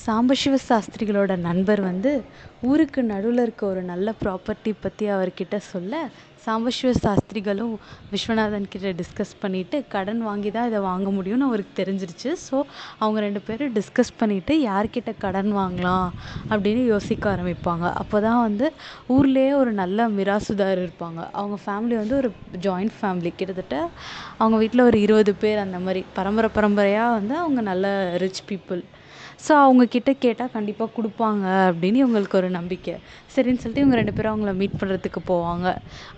சாம்பசிவ சாஸ்திரிகளோட நண்பர் வந்து ஊருக்கு நடுவில் இருக்க ஒரு நல்ல ப்ராப்பர்ட்டி பற்றி அவர்கிட்ட சொல்ல சாம்பசிவ சாஸ்திரிகளும் விஸ்வநாதன் கிட்ட டிஸ்கஸ் பண்ணிவிட்டு கடன் வாங்கி தான் இதை வாங்க முடியும்னு அவருக்கு தெரிஞ்சிருச்சு. ஸோ அவங்க ரெண்டு பேரும் டிஸ்கஸ் பண்ணிவிட்டு யார்கிட்ட கடன் வாங்கலாம் அப்படின்னு யோசிக்க ஆரம்பிப்பாங்க. அப்போ தான் வந்து ஊர்லேயே ஒரு நல்ல மிராசுதார் இருப்பாங்க. அவங்க ஃபேமிலி வந்து ஒரு ஜாயிண்ட் ஃபேமிலி கிட்டத்தட்ட அவங்க வீட்டில் ஒரு இருபது பேர் அந்த மாதிரி. பரம்பரை பரம்பரையாக வந்து அவங்க நல்ல ரிச் பீப்புள் ஸோ அவங்கக்கிட்ட கேட்டால் கண்டிப்பாக கொடுப்பாங்க அப்படின்னு இவங்களுக்கு ஒரு நம்பிக்கை. சரின்னு சொல்லிட்டு இவங்க ரெண்டு பேரும் அவங்கள மீட் பண்ணுறதுக்கு போவாங்க.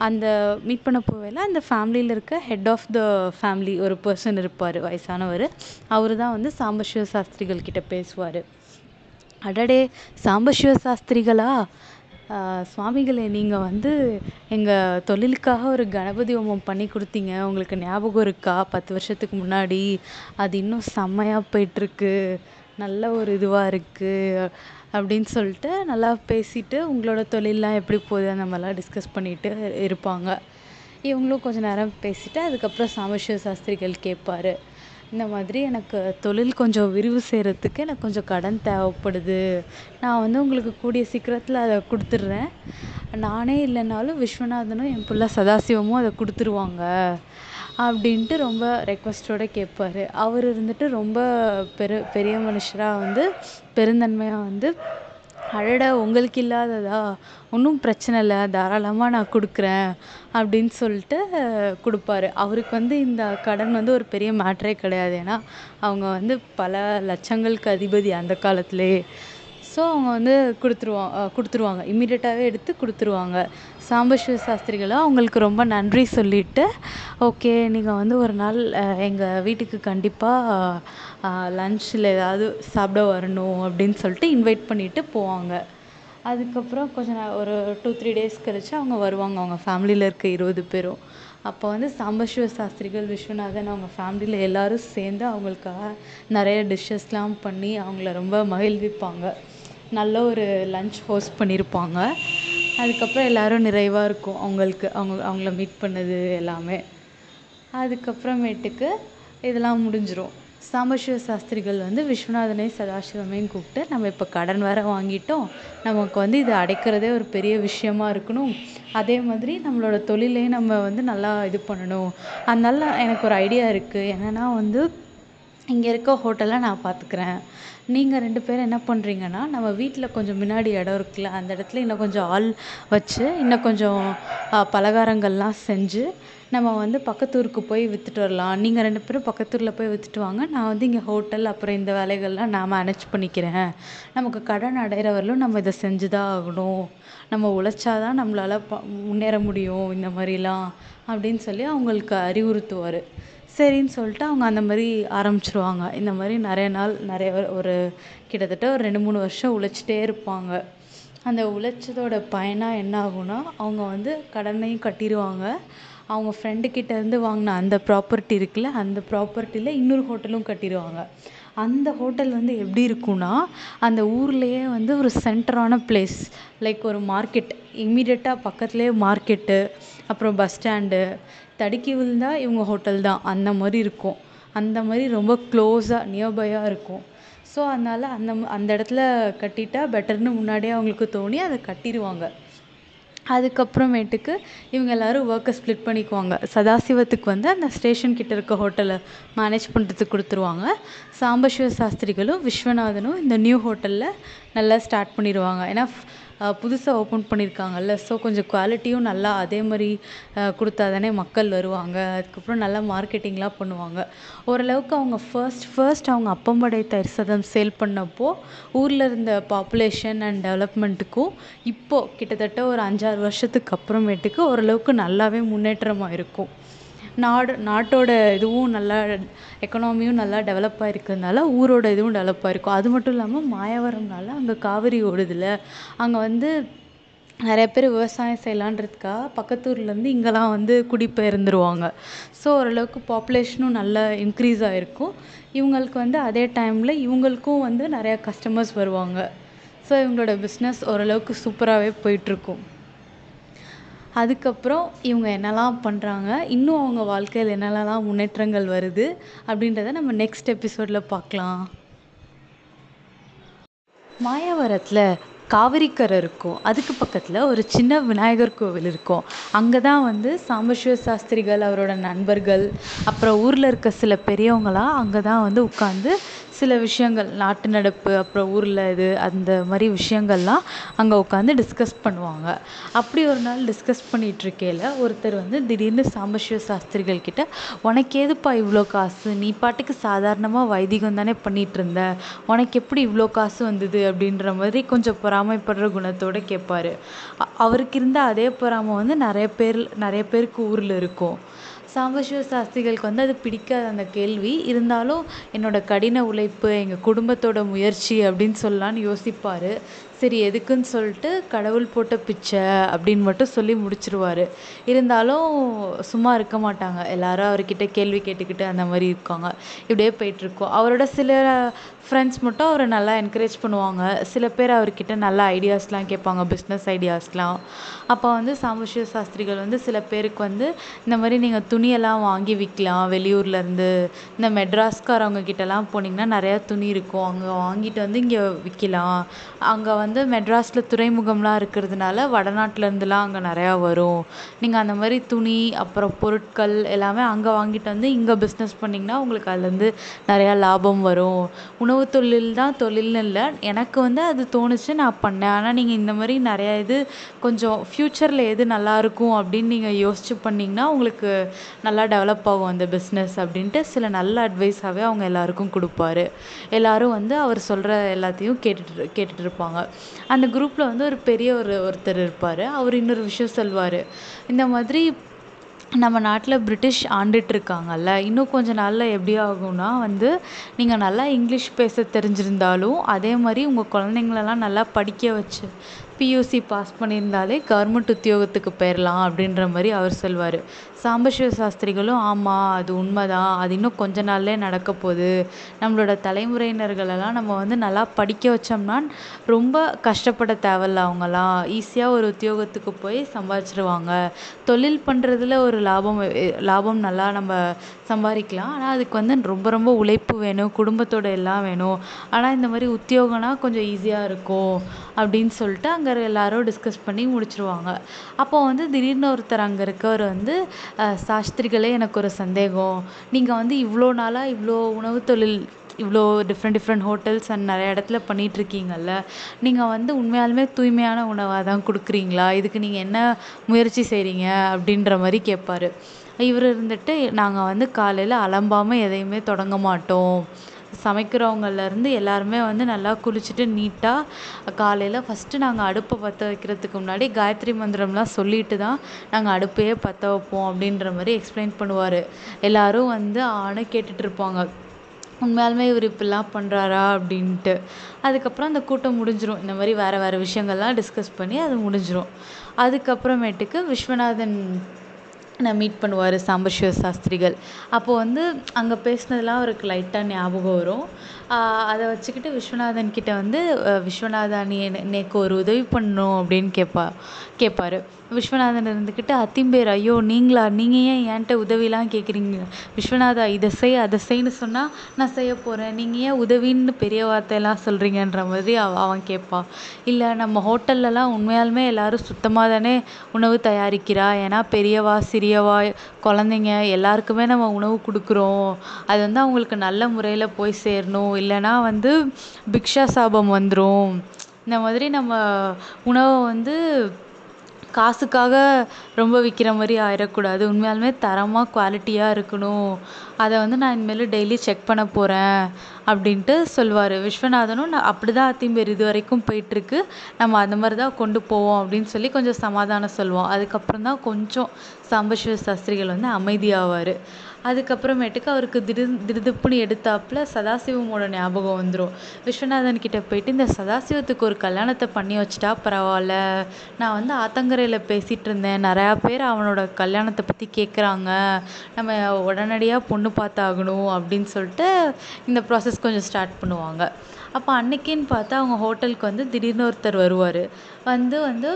அந்த மீட் பண்ண போகையில் அந்த ஃபேமிலியில் இருக்க ஹெட் ஆஃப் த ஃபேமிலி ஒரு பர்சன் இருப்பார் வயசானவர். அவர் தான் வந்து சாம்பசிவ சாஸ்திரிகள் கிட்ட பேசுவார். அடடே சாம்பசிவ சாஸ்திரிகளா சுவாமிகளே நீங்கள் வந்து எங்கள் தொழிலுக்காக ஒரு கணபதி ஹோமம் பண்ணி கொடுத்தீங்க. உங்களுக்கு ஞாபகம் இருக்கா? பத்து வருஷத்துக்கு முன்னாடி. அது இன்னும் செம்மையாக போயிட்டுருக்கு நல்ல ஒரு இதுவாக இருக்குது அப்படின்னு சொல்லிட்டு நல்லா பேசிட்டு உங்களோட தொழில்லாம் எப்படி போகுது அந்த மாதிரிலாம் டிஸ்கஸ் பண்ணிட்டு இருப்பாங்க. இவங்களும் கொஞ்சம் நேரம் பேசிட்டு அதுக்கப்புறம் சாம்பசிவ சாஸ்திரிகள் கேட்பாரு. இந்த மாதிரி எனக்கு தொழில் கொஞ்சம் விரிவு செய்கிறதுக்கு எனக்கு கொஞ்சம் கடன் தேவைப்படுது. நான் வந்து உங்களுக்கு கூடிய சீக்கிரத்தில் அதை கொடுத்துட்றேன். நானே இல்லைனாலும் விஸ்வநாதனும் என் பிள்ளை சதாசிவமும் அதை கொடுத்துருவாங்க. அப்படின்ட்டு ரொம்ப ரெக்வஸ்ட்டோட கேட்பாரு. அவர் இருந்துட்டு ரொம்ப பெரு பெரிய மனுஷராக வந்து பெருந்தன்மையாக வந்து அடடா உங்களுக்கு இல்லாததா? ஒன்றும் பிரச்சனை இல்லை. தாராளமாக நான் கொடுக்குறேன். அப்படின்னு சொல்லிட்டு கொடுப்பாரு. அவருக்கு வந்து இந்த கடன் வந்து ஒரு பெரிய மேட்டரே கிடையாது. ஏன்னா அவங்க வந்து பல லட்சங்களுக்கு அதிபதி அந்த காலத்திலே. ஸோ அவங்க வந்து கொடுத்துருவா கொடுத்துருவாங்க. இம்மீடியட்டாகவே எடுத்து கொடுத்துருவாங்க. சாம்பசிவ சாஸ்திரிகளும் அவங்களுக்கு ரொம்ப நன்றி சொல்லிட்டு ஓகே நீங்கள் வந்து ஒரு நாள் எங்கள் வீட்டுக்கு கண்டிப்பாக லன்ச்சில் ஏதாவது சாப்பிட வரணும் அப்படின்னு சொல்லிட்டு இன்வைட் பண்ணிவிட்டு போவாங்க. அதுக்கப்புறம் கொஞ்சம் நே ஒரு டூ த்ரீ டேஸ் கழிச்சு அவங்க வருவாங்க. அவங்க ஃபேமிலியில் இருக்க இருபது பேரும். அப்போ வந்து சாம்பசிவ சாஸ்திரிகள் விஸ்வநாதன் அவங்க ஃபேமிலியில் எல்லோரும் சேர்ந்து அவங்களுக்காக நிறைய டிஷ்ஷஸ்லாம் பண்ணி அவங்கள ரொம்ப மகிழ்விப்பாங்க. நல்ல ஒரு லன்ச் ஹோஸ்ட் பண்ணியிருப்பாங்க. அதுக்கப்புறம் எல்லோரும் நிறைவாக இருக்கும். அவங்களுக்கு அவங்க அவங்கள மீட் பண்ணது எல்லாமே. அதுக்கப்புறமேட்டுக்கு இதெல்லாம் முடிஞ்சிடும் சாம்பசிவ சாஸ்திரிகள் வந்து விஸ்வநாதனையும் சதாசிவமையும் கூப்பிட்டு நம்ம இப்போ கடன் வேறு வாங்கிட்டோம். நமக்கு வந்து இதை அடைக்கிறதே ஒரு பெரிய விஷயமா இருக்கணும். அதே மாதிரி நம்மளோட தொழிலையும் நம்ம வந்து நல்லா இது பண்ணணும். அதனால எனக்கு ஒரு ஐடியா இருக்குது என்னென்னா வந்து இங்கே இருக்க ஹோட்டலை நான் பார்த்துக்கிறேன் நீங்கள் ரெண்டு பேரும் என்ன பண்ணுறீங்கன்னா நம்ம வீட்டில் கொஞ்சம் முன்னாடி இடம் இருக்குல்ல அந்த இடத்துல இன்னும் கொஞ்சம் ஆள் வச்சு இன்னும் கொஞ்சம் பலகாரங்கள்லாம் செஞ்சு நம்ம வந்து பக்கத்து ஊருக்கு போய் விற்றுட்டு வரலாம். நீங்கள் ரெண்டு பேரும் பக்கத்து ஊரில் போய் விற்றுட்டு வாங்க. நான் வந்து இங்கே ஹோட்டல் அப்புறம் இந்த வேலைகள்லாம் நான் மேனேஜ் பண்ணிக்கிறேன். நமக்கு கடன் அடைகிற வரலும் நம்ம இதை செஞ்சு தான் ஆகணும். நம்ம உழைச்சா தான் நம்மளால் ப முன்னேற முடியும் இந்த மாதிரிலாம் அப்படின்னு சொல்லி அவங்களுக்கு அறிவுறுத்துவார். சரின்னு சொல்லிட்டு அவங்க அந்த மாதிரி ஆரம்பிச்சிருவாங்க. இந்த மாதிரி நிறைய நாள் நிறைய ஒரு கிட்டத்தட்ட ஒரு ரெண்டு மூணு வருஷம் உழைச்சிட்டே இருப்பாங்க. அந்த உழைச்சதோட பயனாக என்ன ஆகும்னா அவங்க வந்து கடனையும் கட்டிடுவாங்க அவங்க ஃப்ரெண்டுக்கிட்ட இருந்து வாங்கின அந்த ப்ராப்பர்ட்டி இருக்குல்ல அந்த ப்ராப்பர்ட்டியில் இன்னொரு ஹோட்டலும் கட்டிடுவாங்க அந்த ஹோட்டல் வந்து எப்படி இருக்கும்னா அந்த ஊர்லேயே வந்து ஒரு சென்டரான ப்ளேஸ் லைக் ஒரு மார்க்கெட் இம்மீடியட்டாக பக்கத்துலேயே மார்க்கெட்டு அப்புறம் பஸ் ஸ்டாண்டு தடுக்கி விழுந்தா இவங்க ஹோட்டல் தான். அந்த மாதிரி இருக்கும். அந்த மாதிரி ரொம்ப க்ளோஸாக நியர்பையாக இருக்கும். ஸோ அதனால் அந்த அந்த இடத்துல கட்டிட்டா பெட்டர்னு முன்னாடியே அவங்களுக்கு தோணி அதை கட்டிடுவாங்க. அதுக்கப்புறமேட்டுக்கு இவங்க எல்லோரும் ஒர்க்கை ஸ்ப்ளிட் பண்ணிக்குவாங்க. சதாசிவத்துக்கு வந்து அந்த ஸ்டேஷன் கிட்ட இருக்க ஹோட்டலை மேனேஜ் பண்ணுறதுக்கு கொடுத்துருவாங்க. சாம்பசிவ சாஸ்திரிகளும் விஸ்வநாதனும் இந்த நியூ ஹோட்டலில் நல்லா ஸ்டார்ட் பண்ணிடுவாங்க. ஏன்னா புதுசாக ஓப்பன் பண்ணியிருக்காங்கல்ல ஸோ கொஞ்சம் குவாலிட்டியும் நல்லா அதே மாதிரி கொடுத்தா தானே மக்கள் வருவாங்க. அதுக்கப்புறம் நல்லா மார்க்கெட்டிங்லாம் பண்ணுவாங்க. ஓரளவுக்கு அவங்க ஃபர்ஸ்ட் ஃபர்ஸ்ட் அவங்க அப்பம்படை தயிர் சாதம் சேல் பண்ணப்போ ஊரில் இருந்த பாப்புலேஷன் அண்ட் டெவலப்மெண்ட்டுக்கும் இப்போது கிட்டத்தட்ட ஒரு அஞ்சாறு வருஷத்துக்கு அப்புறமேட்டுக்கு ஓரளவுக்கு நல்லாவே முன்னேற்றமாக இருக்கும். நாடு நாட்டோட இதுவும் நல்லா எக்கனாமியும் நல்லா டெவலப் இருக்கிறதுனால ஊரோட இதுவும் டெவலப் ஆகிருக்கும் அது மட்டும் இல்லாமல் மாயவரம்னால அங்கே காவிரி ஓடுதுல்ல அங்கே வந்து நிறைய பேர் விவசாயம் செய்யலான்றதுக்காக பக்கத்து ஊர்லேருந்து இங்கெல்லாம் வந்து குடிபெயர்ந்துருவாங்க. ஸோ ஓரளவுக்கு பாப்புலேஷனும் நல்லா இன்க்ரீஸ் ஆகிருக்கும் இவங்களுக்கு வந்து அதே டைமில் இவங்களுக்கும் வந்து நிறையா கஸ்டமர்ஸ் வருவாங்க. ஸோ இவங்களோட பிஸ்னஸ் ஓரளவுக்கு சூப்பராகவே போயிட்டுருக்கும். அதுக்கப்புறம் இவங்க என்னெல்லாம் பண்ணுறாங்க இன்னும் அவங்க வாழ்க்கையில் என்னென்னலாம் முன்னேற்றங்கள் வருது அப்படின்றத நம்ம நெக்ஸ்ட் எபிசோடில் பார்க்கலாம். மாயாவரத்தில் காவிரிக்கரை இருக்கும். அதுக்கு பக்கத்தில் ஒரு சின்ன விநாயகர் கோவில் இருக்கும். அங்கே தான் வந்து சாம்பசிவ சாஸ்திரிகள் அவரோட நண்பர்கள் அப்புறம் ஊரில் இருக்க சில பெரியவங்களாம் அங்கே தான் வந்து உட்காந்து சில விஷயங்கள் நாட்டு நடப்பு அப்புறம் ஊரில் இது அந்த மாதிரி விஷயங்கள்லாம் அங்கே உட்காந்து டிஸ்கஸ் பண்ணுவாங்க. அப்படி ஒரு நாள் டிஸ்கஸ் பண்ணிகிட்ருக்கையில ஒருத்தர் வந்து திடீர்னு சாம்பசிவ சாஸ்திரிகள் கிட்ட உனக்கு ஏதுப்பா இவ்வளோ காசு? நீ பாட்டுக்கு சாதாரணமாக வைதிகம் தானே பண்ணிகிட்டு இருந்த உனக்கு எப்படி இவ்வளோ காசு வந்தது? அப்படின்ற மாதிரி கொஞ்சம் பொறாமைப்படுற குணத்தோடு கேட்பாரு அவருக்கு இருந்த அதே பொறாமை வந்து நிறைய பேர் நிறைய பேருக்கு ஊரில் இருக்கும். சாம்பசிவ சாஸ்திரிகளுக்கு வந்து அது பிடிக்காது அந்த கேள்வி. இருந்தாலும் என்னோட கடின உழைப்பு எங்கள் குடும்பத்தோட முயற்சி அப்படின்னு சொல்லலான்னு யோசிப்பார். சரி எதுக்குன்னு சொல்லிட்டு கடவுள் போட்ட பிச்சை அப்படின்னு மட்டும் சொல்லி முடிச்சிருவார். இருந்தாலும் சும்மா இருக்க மாட்டாங்க. எல்லாரும் அவர்கிட்ட கேள்வி கேட்டுக்கிட்டு அந்த மாதிரி இருக்காங்க. இப்படியே போயிட்டுருக்கோம். அவரோட சில ஃப்ரெண்ட்ஸ் மட்டும் அவரை நல்லா என்கரேஜ் பண்ணுவாங்க. சில பேர் அவர்கிட்ட நல்ல ஐடியாஸ்லாம் கேட்பாங்க பிஸ்னஸ் ஐடியாஸ்லாம் அப்போ வந்து சாம்பசிவ சாஸ்திரிகள் வந்து சில பேருக்கு வந்து இந்த மாதிரி நீங்கள் துணி துணியெல்லாம் வாங்கி விற்கலாம். வெளியூர்லேருந்து இந்த மெட்ராஸ்காரவங்க கிட்டலாம் போனீங்கன்னா நிறையா துணி இருக்கும். அங்கே வாங்கிட்டு வந்து இங்கே விற்கலாம். அங்கே வந்து மெட்ராஸில் துறைமுகம்லாம் இருக்கிறதுனால வடநாட்டுலேருந்துலாம் அங்கே நிறையா வரும். நீங்கள் அந்த மாதிரி துணி அப்புறம் பொருட்கள் எல்லாமே அங்கே வாங்கிட்டு வந்து இங்கே பிஸ்னஸ் பண்ணிங்கன்னா உங்களுக்கு அதுலேருந்து நிறையா லாபம் வரும். உணவு தொழில் தான் தொழில்னு இல்லை. எனக்கு வந்து அது தோணுச்சு நான் பண்ணேன். ஆனால் நீங்கள் இந்த மாதிரி நிறையா இது கொஞ்சம் ஃப்யூச்சரில் எது நல்லா இருக்கும் அப்படின்னு நீங்கள் யோசிச்சு பண்ணிங்கன்னா உங்களுக்கு நல்லா டெவலப் ஆகும் அந்த பிஸ்னஸ் அப்படின்ட்டு சில நல்ல அட்வைஸாகவே அவங்க எல்லாருக்கும் கொடுப்பாரு. எல்லாரும் வந்து அவர் சொல்கிற எல்லாத்தையும் கேட்டுட்டு கேட்டுட்டு இருப்பாங்க. அந்த குரூப்பில் வந்து ஒரு பெரிய ஒரு ஒருத்தர் இருப்பார். அவர் இன்னொரு விஷயம் சொல்வார். இந்த மாதிரி நம்ம நாட்டில் பிரிட்டிஷ் ஆண்டுட்டு இருக்காங்கல்ல இன்னும் கொஞ்ச நாளில் எப்படி ஆகும்னா வந்து நீங்கள் நல்லா இங்கிலீஷ் பேச தெரிஞ்சிருந்தாலும் அதே மாதிரி உங்கள் குழந்தைங்களெல்லாம் நல்லா படிக்க வச்சு பியூசி பாஸ் பண்ணியிருந்தாலே கவர்மெண்ட் உத்தியோகத்துக்கு போயிடலாம் அப்படின்ற மாதிரி அவர் சொல்வார். சாம்பசிவ சாஸ்திரிகளும் ஆமாம் அது உண்மைதான். அது இன்னும் கொஞ்ச நாள்லே நடக்க போகுது. நம்மளோட தலைமுறையினர்களெல்லாம் நம்ம வந்து நல்லா படிக்க வச்சோம்னா ரொம்ப கஷ்டப்பட தேவையில்ல அவங்களாம் ஈஸியாக ஒரு உத்தியோகத்துக்கு போய் சம்பாதிச்சிருவாங்க தொழில் பண்ணுறதுல ஒரு லாபம் லாபம் நல்லா நம்ம சம்பாதிக்கலாம் ஆனால் அதுக்கு வந்து ரொம்ப ரொம்ப உழைப்பு வேணும். குடும்பத்தோட எல்லாம் வேணும். ஆனால் இந்த மாதிரி உத்தியோகம்னா கொஞ்சம் ஈஸியாக இருக்கும். அப்படின்னு சொல்லிட்டு அங்கே எல்லாரும் டிஸ்கஸ் பண்ணி முடிச்சிருவாங்க. அப்போ வந்து திடீர்னு ஒருத்தர் அங்கே இருக்கவர் வந்து சாஸ்திரிகளே எனக்கு ஒரு சந்தேகம். நீங்கள் வந்து இவ்வளோ நாளாக இவ்வளோ உணவு தொழில் இவ்வளோ டிஃப்ரெண்ட் டிஃப்ரெண்ட் ஹோட்டல்ஸ் அண்ட் நிறைய இடத்துல பண்ணிகிட்ருக்கீங்கள்ல இருக்கீங்கல்ல. நீங்கள் வந்து உண்மையாலுமே தூய்மையான உணவாக தான் கொடுக்குறீங்களா? இதுக்கு நீங்கள் என்ன முயற்சி செய்கிறீங்க அப்படின்ற மாதிரி கேட்பாரு இவர் இருந்துட்டு நாங்கள் வந்து காலையில் அலம்பாமல் எதையுமே தொடங்க மாட்டோம். சமைக்கிறவங்கள்லேருந்து எல்லாருமே வந்து நல்லா குளிச்சுட்டு நீட்டாக காலையில் ஃபஸ்ட்டு நாங்கள் அடுப்பை பற்ற வைக்கிறதுக்கு முன்னாடி காயத்ரி மந்திரம்லாம் சொல்லிட்டு தான் நாங்கள் அடுப்பையே பற்ற வைப்போம் அப்படின்ற மாதிரி எக்ஸ்பிளைன் பண்ணுவார். எல்லாரும் வந்து ஆணை கேட்டுட்டு இருப்பாங்க. உண்மையாலுமே இவர் இப்படிலாம் பண்ணுறாரா அப்படின்ட்டு. அதுக்கப்புறம் அந்த கூட்டம் முடிஞ்சிரும். இந்த மாதிரி வேறு வேறு விஷயங்கள்லாம் டிஸ்கஸ் பண்ணி அது முடிஞ்சிரும். அதுக்கப்புறமேட்டுக்கு விஸ்வநாதன் நான் மீட் பண்ணுவார் சாம்பசிவ சாஸ்திரிகள் அப்போது வந்து அங்கே பேசினதெல்லாம் அவருக்கு லைட்டாக ஞாபகம் வரும். அதை வச்சுக்கிட்டு விஸ்வநாதன் கிட்டே வந்து அஹ் விஸ்வநாதா நீ எனக்கு ஒரு உதவி பண்ணணும் அப்படின்னு கேட்பா கேட்பாரு விஸ்வநாதன் இருந்துக்கிட்டு அத்திம்பேர் ஐயோ நீங்களா? நீங்கள் ஏன் என்கிட்ட உதவிலாம் கேட்குறீங்க விஸ்வநாதா இதை செய் அதை செய்ன்னு சொன்னால் நான் செய்ய போகிறேன் நீங்கள் ஏன் உதவின்னு பெரிய வார்த்தையெல்லாம் சொல்கிறீங்கன்ற மாதிரி அவ அவன் கேட்பான் இல்லை நம்ம ஹோட்டல்லலாம் உண்மையாலுமே எல்லோரும் சுத்தமாக தானே உணவு தயாரிக்கிறா? ஏன்னா பெரியவா பெரியவா குழந்தைங்க எல்லாருக்குமே நம்ம உணவு கொடுக்குறோம். அது வந்து அவங்களுக்கு நல்ல முறையில் போய் சேரணும். இல்லைன்னா வந்து பிக்ஷா சாபம் வந்துடும் இந்த மாதிரி நம்ம உணவை வந்து காசுக்காக ரொம்ப விற்கிற மாதிரி ஆயிடக்கூடாது உண்மையாலுமே தரமாக குவாலிட்டியாக இருக்கணும். அதை வந்து நான் இனிமேல் டெய்லி செக் பண்ண போகிறேன் அப்படின்ட்டு சொல்லுவார் விஸ்வநாதனும் நான் அப்படி தான் அத்திம்பேர் இது வரைக்கும் போயிட்டுருக்கு. நம்ம அந்த மாதிரி தான் கொண்டு போவோம் அப்படின்னு சொல்லி கொஞ்சம் சமாதானம் சொல்லுவோம் அதுக்கப்புறம் தான் கொஞ்சம் சாம்பசிவ சாஸ்திரிகள் வந்து அமைதியாவார். அதுக்கப்புறமேட்டுக்கு அவருக்கு திடு திடுதிப்புன்னு எடுத்தாப்புல சதாசிவமோட ஞாபகம் வந்துடும் விஸ்வநாதன் கிட்டே போயிட்டு இந்த சதாசிவத்துக்கு ஒரு கல்யாணத்தை பண்ணி வச்சிட்டா பரவாயில்ல. நான் வந்து ஆத்தங்கரையில் பேசிகிட்டு இருந்தேன். நிறையா பேர் அவனோட கல்யாணத்தை பற்றி கேட்குறாங்க நம்ம உடனடியாக பொண்ணு பார்த்தாகணும் அப்படின்னு சொல்லிட்டு இந்த ப்ராசஸ் கொஞ்சம் ஸ்டார்ட் பண்ணுவாங்க. அப்போ அன்றைக்கின்னு பார்த்தா அவங்க ஹோட்டலுக்கு வந்து திடீர்னு ஒருத்தர் வருவார். வந்து வந்து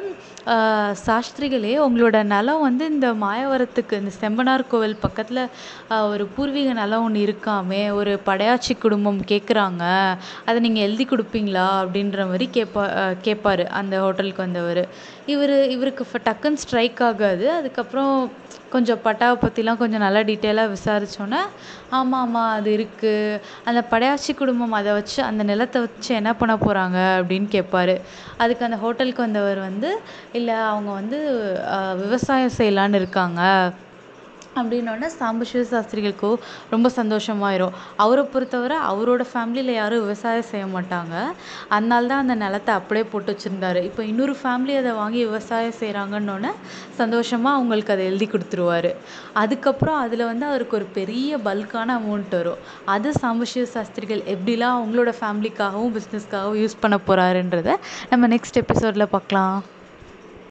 சாஸ்திரிகளே உங்களோட நிலம் வந்து இந்த மாயவரத்துக்கு இந்த செம்பனார் கோவில் பக்கத்தில் ஒரு பூர்வீக நிலம் ஒன்று இருக்காமே ஒரு படையாச்சி குடும்பம் கேட்குறாங்க அதை நீங்கள் எழுதி கொடுப்பீங்களா அப்படின்ற மாதிரி கேட்பா கேட்பாரு அந்த ஹோட்டலுக்கு வந்தவர். இவர் இவருக்கு டக்குன்னு ஸ்ட்ரைக் ஆகாது அதுக்கப்புறம் கொஞ்சம் பட்டாவை பற்றிலாம் கொஞ்சம் நல்லா டீட்டெயிலாக விசாரிச்சோன்னே ஆமாம் ஆமாம் அது இருக்குது அந்த படையாச்சி குடும்பம் அதை வச்சு அந்த நிலத்தை வச்சு என்ன பண்ண போகிறாங்க அப்படின்னு கேட்பாரு அதுக்கு அந்த ஹோட்டலுக்கு வந்தவர் வந்து இல்லை அவங்க வந்து விவசாயம் செய்யலான்னு இருக்காங்க. அப்படின்னோடனே சாம்பு சிவசாஸ்திரிகளுக்கோ ரொம்ப சந்தோஷமாயிரும். அவரை பொறுத்தவரை அவரோட ஃபேமிலியில் யாரும் விவசாயம் செய்ய மாட்டாங்க. அதனால தான் அந்த நிலத்த அப்படியே போட்டு வச்சுருந்தாரு. இப்போ இன்னொரு ஃபேமிலி அதை வாங்கி விவசாயம் செய்கிறாங்கன்னொன்னே சந்தோஷமாக அவங்களுக்கு அதை எழுதி கொடுத்துருவாரு. அதுக்கப்புறம் அதில் வந்து அவருக்கு ஒரு பெரிய பல்கான அமௌண்ட் வரும். அது சாம்பு சாஸ்திரிகள் எப்படிலாம் அவங்களோட ஃபேமிலிக்காகவும் பிஸ்னஸ்க்காகவும் யூஸ் பண்ண போகிறாருன்றத நம்ம நெக்ஸ்ட் எபிசோடில் பார்க்கலாம்.